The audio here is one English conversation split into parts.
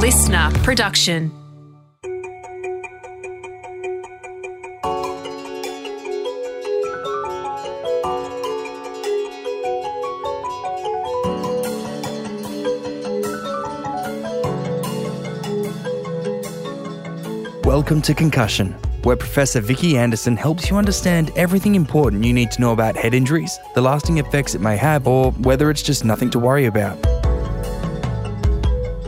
listener production. Welcome to Concussion, where Professor Vicki Anderson helps you understand everything important you need to know about head injuries, the lasting effects it may have, or whether it's just nothing to worry about.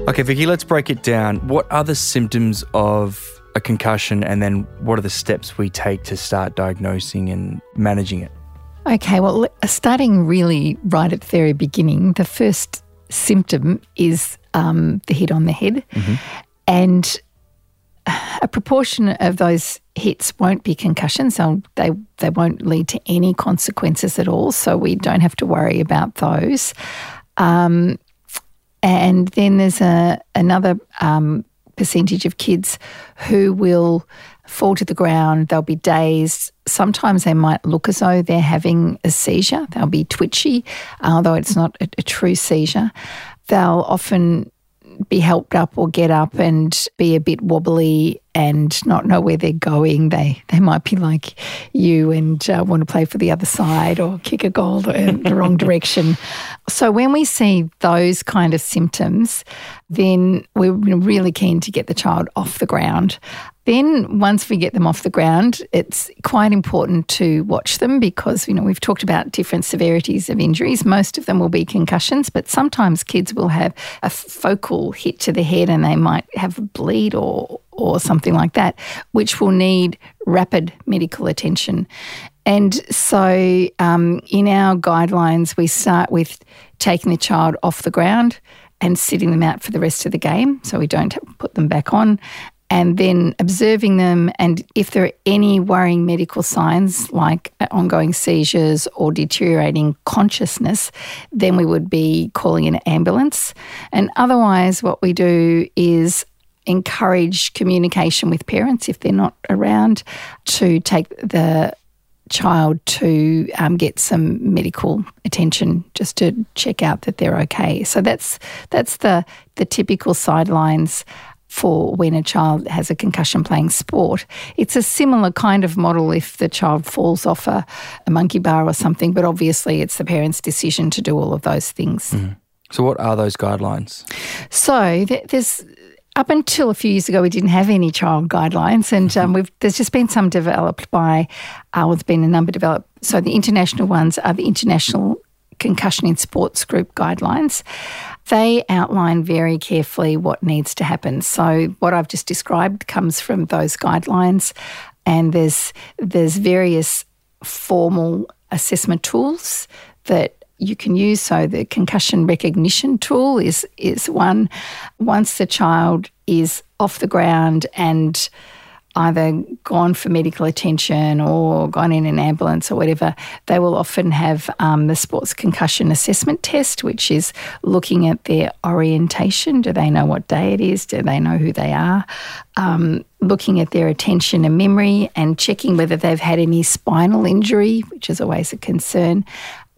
Okay, Vicki, let's break it down. What are the symptoms of a concussion, and then what are the steps we take to start diagnosing and managing it? Okay, well, starting really right at the very beginning, the first symptom is um, the hit on the head. And a proportion of those hits won't be concussions. So they, they won't lead to any consequences at all. So we don't have to worry about those. Um, and then there's a, another um, percentage of kids who will fall to the ground. They'll be dazed. Sometimes they might look as though they're having a seizure. They'll be twitchy, although it's not a, a true seizure. They'll often be helped up or get up and be a bit wobbly and not know where they're going. They they might be like you and uh, want to play for the other side or kick a goal in the wrong direction. So when we see those kind of symptoms, then we're really keen to get the child off the ground. Then once we get them off the ground, it's quite important to watch them because you know we've talked about different severities of injuries. Most of them will be concussions, but sometimes kids will have a focal hit to the head and they might have a bleed or or something like that, which will need rapid medical attention. And so, um, in our guidelines, we start with taking the child off the ground and sitting them out for the rest of the game, so we don't put them back on. And then observing them, and if there are any worrying medical signs like ongoing seizures or deteriorating consciousness, then we would be calling an ambulance. And otherwise, what we do is encourage communication with parents if they're not around to take the child to um, get some medical attention just to check out that they're okay. So that's that's the the typical sidelines for when a child has a concussion playing sport. It's a similar kind of model if the child falls off a, a monkey bar or something, but obviously it's the parent's decision to do all of those things. So, what are those guidelines? So th- there's up until a few years ago, we didn't have any child guidelines, and um, we've, there's just been some developed by, uh, well, there's been a number developed. So the international ones are the International Concussion in Sports Group guidelines. They outline very carefully what needs to happen. So what I've just described comes from those guidelines, and there's there's various formal assessment tools that you can use. So the concussion recognition tool is is one. Once the child is off the ground and either gone for medical attention or gone in an ambulance or whatever, they will often have um, the sports concussion assessment test, which is looking at their orientation. Do they know what day it is? Do they know who they are? Um, looking at their attention and memory and checking whether they've had any spinal injury, which is always a concern.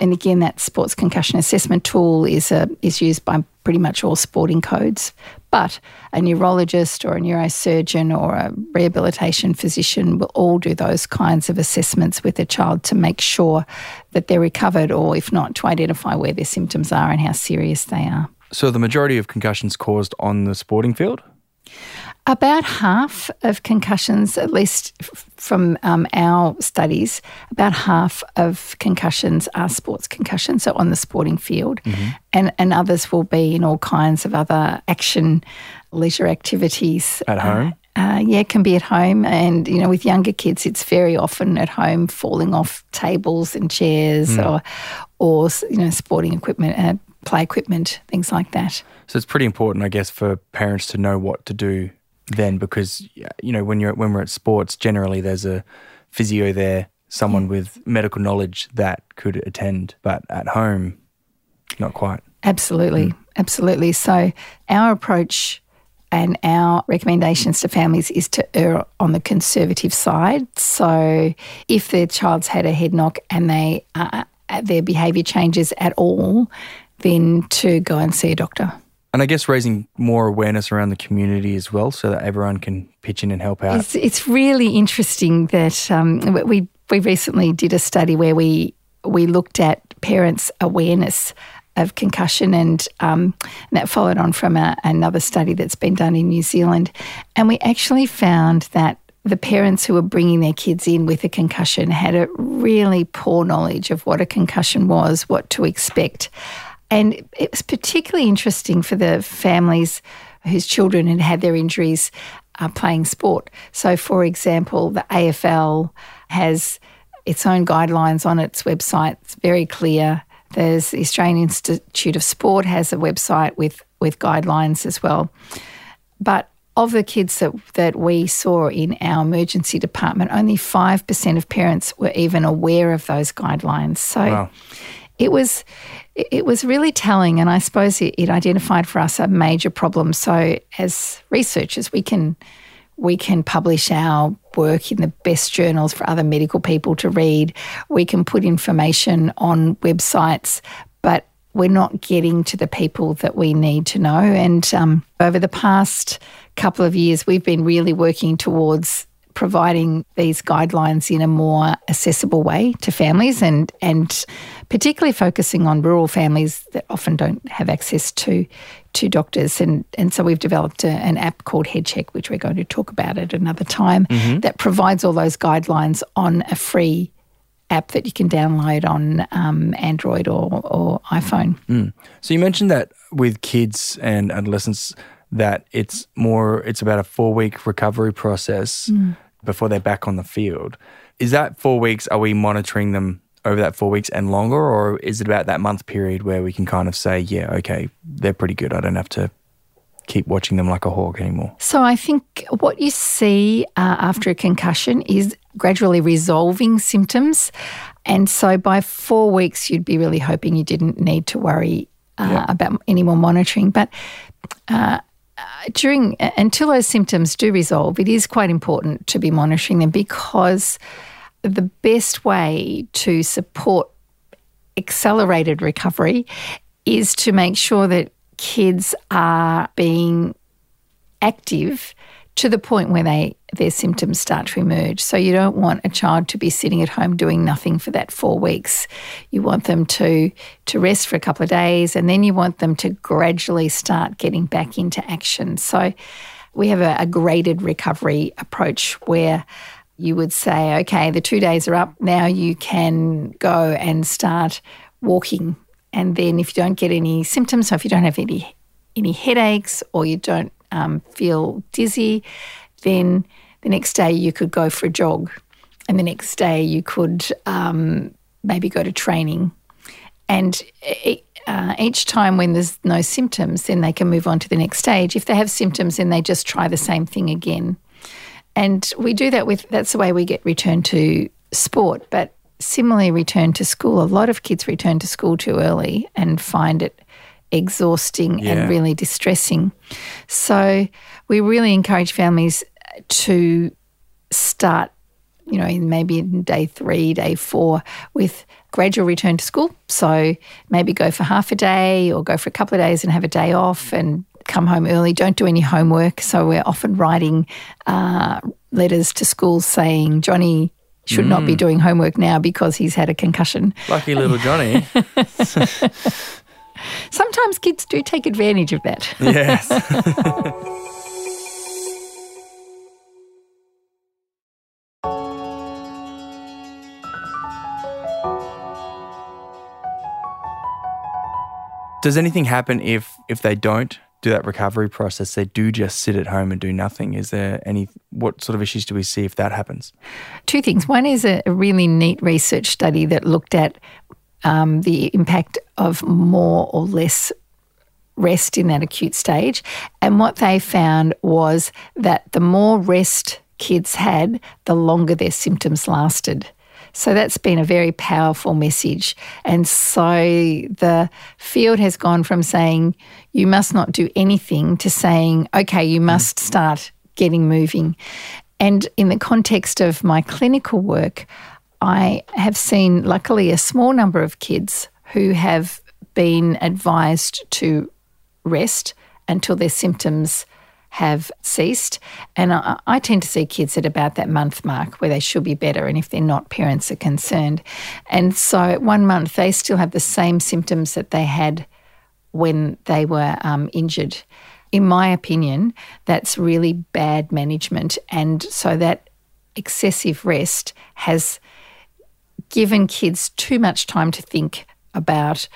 And again, that sports concussion assessment tool is a, is used by pretty much all sporting codes. But a neurologist or a neurosurgeon or a rehabilitation physician will all do those kinds of assessments with a child to make sure that they're recovered, or if not, to identify where their symptoms are and how serious they are. So, the majority of concussions caused on the sporting field? About half of concussions, at least f- from um, our studies, about half of concussions are sports concussions, so on the sporting field, and, and others will be in all kinds of other action, leisure activities. At home? Uh, yeah, it can be at home, and you know, with younger kids, it's very often at home, falling off tables and chairs, or, or you know, sporting equipment, uh, play equipment, things like that. So it's pretty important, I guess, for parents to know what to do then, because you know when you're when we're at sports, generally there's a physio there, someone mm. with medical knowledge that could attend, but at home, not quite. Absolutely, mm. absolutely. So our approach and our recommendations to families is to err on the conservative side. So if their child's had a head knock and they uh, uh their behaviour changes at all, then to go and see a doctor. And I guess raising more awareness around the community as well, so that everyone can pitch in and help out. It's, it's really interesting that um, we we recently did a study where we we looked at parents' awareness of concussion, and, um, and that followed on from a, another study that's been done in New Zealand, and we actually found that the parents who were bringing their kids in with a concussion had a really poor knowledge of what a concussion was, what to expect. And it was particularly interesting for the families whose children had had their injuries uh, playing sport. So, for example, the AFL has its own guidelines on its website. It's very clear. There's the Australian Institute of Sport has a website with with guidelines as well. But of the kids that, that we saw in our emergency department, only 5% of parents were even aware of those guidelines. So wow. It was it was really telling, and I suppose it, it identified for us a major problem. So as researchers, we can we can publish our work in the best journals for other medical people to read. We can put information on websites, but we're not getting to the people that we need to know. And um, over the past couple of years, we've been really working towards providing these guidelines in a more accessible way to families and and particularly focusing on rural families that often don't have access to to doctors and and so we've developed a, an app called HeadCheck which we're going to talk about at another time mm-hmm. that provides all those guidelines on a free app that you can download on um, Android or, or iPhone. Mm. So you mentioned that with kids and adolescents that it's more it's about a four week recovery process mm. Before they're back on the field. Is that four weeks? Are we monitoring them over that four weeks and longer, or is it about that month period where we can kind of say, yeah, okay, they're pretty good. I don't have to keep watching them like a hawk anymore? So I think what you see uh, after a concussion is gradually resolving symptoms. And so by four weeks, you'd be really hoping you didn't need to worry uh, yeah. about any more monitoring. But uh, Uh, during until those symptoms do resolve, it is quite important to be monitoring them because the best way to support accelerated recovery is to make sure that kids are being active to the point where they their symptoms start to emerge. So you don't want a child to be sitting at home doing nothing for that 4 weeks. You want them to to rest for a couple of days and then you want them to gradually start getting back into action. So we have a, a graded recovery approach where you would say, okay, the 2 days are up. Now you can go and start walking and then if you don't get any symptoms, so if you don't have any any headaches or you don't um, feel dizzy, then the next day you could go for a jog, and the next day you could um, maybe go to training, and. uh, each time when there's no symptoms, then they can move on to the next stage. If they have symptoms, then they just try the same thing again. And we do that with, that's the way we get returned to sport. But similarly return to school. A lot of kids return to school too early and find it exhausting yeah. and really distressing. So we really encourage families to start, you know, maybe in day three, day four, with gradual return to school. So maybe go for half a day or go for a couple of days and have a day off and come home early. Don't do any homework. So we're often writing uh, letters to schools saying, Johnny, should mm. not be mm. doing homework now because he's had a concussion. Lucky little Johnny. Sometimes kids do take advantage of that. Yes. Does anything happen if if they don't do that recovery process, they do just sit at home and do nothing. Is there any, what sort of issues do we see if that happens? Two things. One is a, really neat research study that looked at um, the impact of more or less rest in that acute stage. And what they found was that the more rest kids had, the longer their symptoms lasted. So that's been a very powerful message. And so the field has gone from saying you must not do anything to saying, okay, you must start getting moving. And in the context of my clinical work, I have seen, luckily, a small number of kids who have been advised to rest until their symptoms have ceased. And I, I, tend to see kids at about that month mark where they should be better. And if they're not, parents are concerned. And so at one month, they still have the same symptoms that they had when they were um, injured. In my opinion, that's really bad management. And so that excessive rest has given kids too much time to think about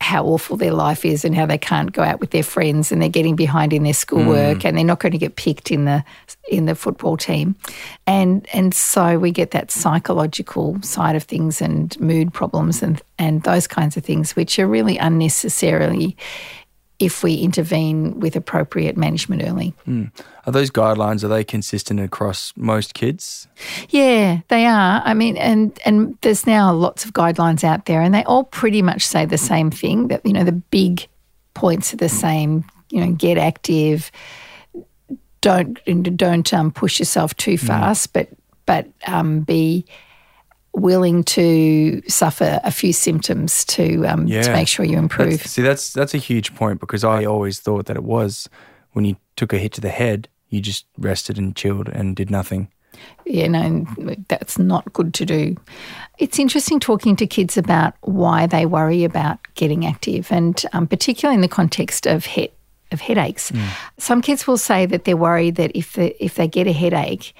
how awful their life is and how they can't go out with their friends and they're getting behind in their schoolwork mm. and they're not going to get picked in the in the football team and and so we get that psychological side of things and mood problems and and those kinds of things which are really unnecessarily if we intervene with appropriate management early. Mm. Are those guidelines are they consistent across most kids? Yeah, they are. I mean, and and there's now lots of guidelines out there, and they all pretty much say the same thing. That you know the big points are the same. You know, get active. Don't don't um, push yourself too hmm. fast, mm. but but um, be willing to suffer a few symptoms to um, yeah. to make sure you improve. That's, see, that's that's a huge point because I always thought that it was when you took a hit to the head, you just rested and chilled and did nothing. Yeah, no, that's not good to do. It's interesting talking to kids about why they worry about getting active, and um, particularly in the context of head of headaches. Mm. Some kids will say that they're worried that if the, if they get a headache,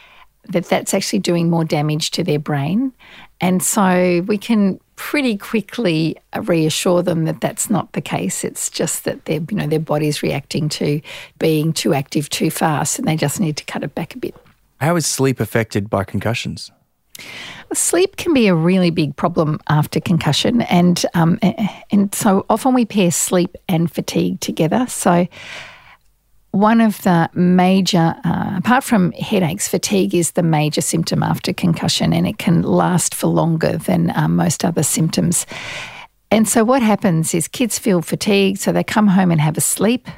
that that's actually doing more damage to their brain. And so we can pretty quickly reassure them that that's not the case. It's just that their you know their body's reacting to being too active too fast, and they just need to cut it back a bit. How is sleep affected by concussions? Sleep can be a really big problem after concussion, and um, and so often we pair sleep and fatigue together. So one of the major, uh, apart from headaches, fatigue is the major symptom after concussion, and it can last for longer than uh, most other symptoms. And so, what happens is kids feel fatigued, so they come home and have a sleep,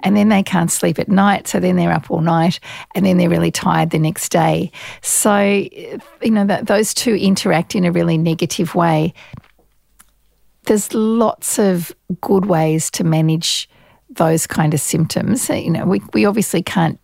and then they can't sleep at night, so then they're up all night, and then they're really tired the next day. So, you know, that those two interact in a really negative way. There's lots of good ways to manage those kind of symptoms. You know, we, we obviously can't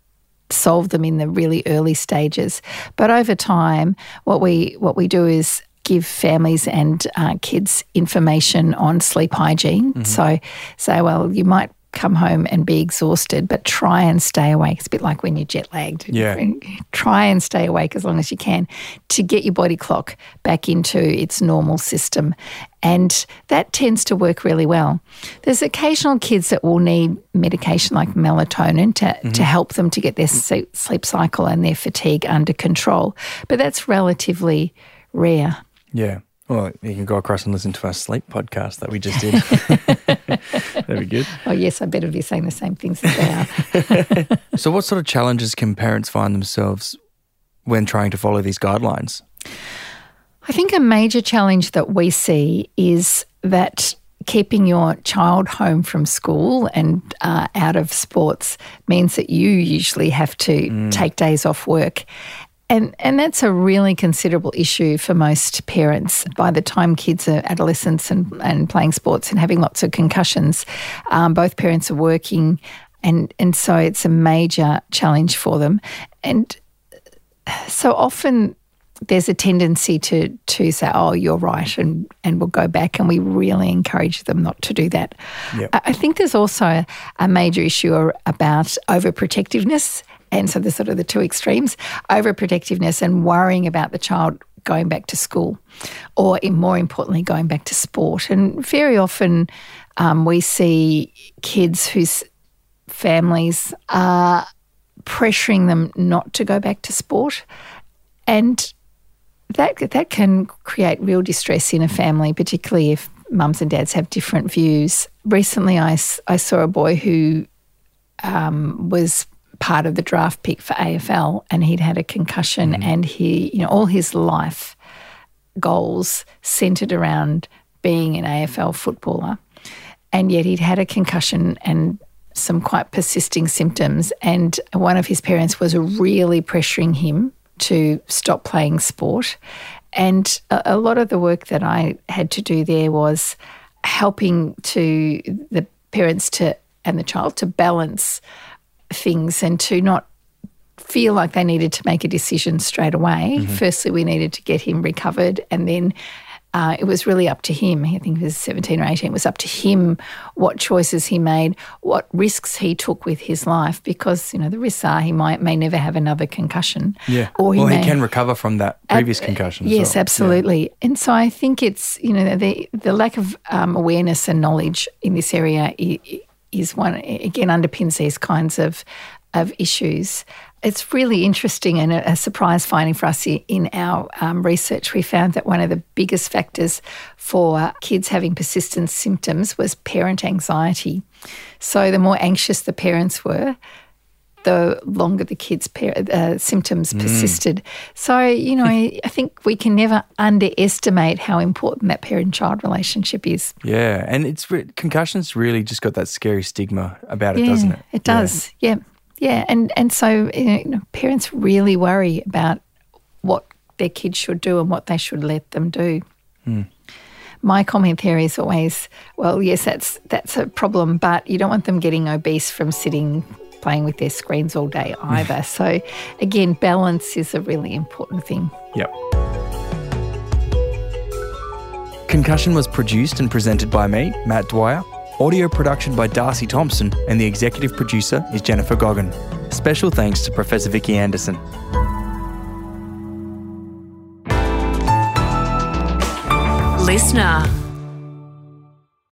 solve them in the really early stages, but over time, what we what we do is give families and uh, kids information on sleep hygiene. Mm-hmm. So, say, well, you might come home and be exhausted, but try and stay awake. It's a bit like when you're jet lagged. Yeah. Try and stay awake as long as you can to get your body clock back into its normal system. And that tends to work really well. There's occasional kids that will need medication like melatonin to, mm-hmm. to help them to get their sleep cycle and their fatigue under control, but that's relatively rare. Yeah. Well, you can go across and listen to our sleep podcast that we just did. That'd be good. Oh, yes, I better be saying the same things as they are. so, what sort of challenges can parents find themselves when trying to follow these guidelines? I think a major challenge that we see is that keeping your child home from school and uh, out of sports means that you usually have to mm. take days off work. And and that's a really considerable issue for most parents. By the time kids are adolescents and, and playing sports and having lots of concussions, um, both parents are working, and and so it's a major challenge for them. And so often there's a tendency to to say, "Oh, you're right," and and we'll go back. And we really encourage them not to do that. Yep. I think there's also a, a major issue about overprotectiveness and so the sort of the two extremes overprotectiveness and worrying about the child going back to school, or more importantly, going back to sport. And very often um, we see kids whose families are pressuring them not to go back to sport. And that, that can create real distress in a family, particularly if mums and dads have different views. Recently, I, I saw a boy who um, was part of the draft pick for AFL, and he'd had a concussion, mm. and he, you know, all his life goals centered around being an AFL footballer, and yet he'd had a concussion and some quite persisting symptoms, and one of his parents was really pressuring him to stop playing sport. And a, a lot of the work that I had to do there was helping to the parents to and the child to balance things and to not feel like they needed to make a decision straight away. Mm-hmm. Firstly, we needed to get him recovered, and then uh, it was really up to him. I think he was 17 or 18. It was up to him what choices he made, what risks he took with his life, because, you know, the risks are he might may never have another concussion. Yeah. Or he, well, may, he can recover from that previous ab- concussion. Yes, well. absolutely. Yeah. And so I think it's, you know, the, the lack of um, awareness and knowledge in this area is one, again, underpins these kinds of, of issues. It's really interesting and a, surprise finding for us in our um, research. We found that one of the biggest factors for kids having persistent symptoms was parent anxiety. So the more anxious the parents were, the longer the kids' uh, symptoms mm. persisted. So, you know, I think we can never underestimate how important that parent child relationship is. Yeah. And it's concussions really just got that scary stigma about it, yeah, doesn't it? It does. Yeah. yeah. Yeah, and and so you know, parents really worry about what their kids should do and what they should let them do. Mm. My comment there is always, well, yes, that's that's a problem, but you don't want them getting obese from sitting playing with their screens all day either. so again, balance is a really important thing. Yep. Concussion was produced and presented by me, Matt Dwyer. Audio production by Darcy Thompson, and the executive producer is Jennifer Goggin. Special thanks to Professor Vicki Anderson. Listener.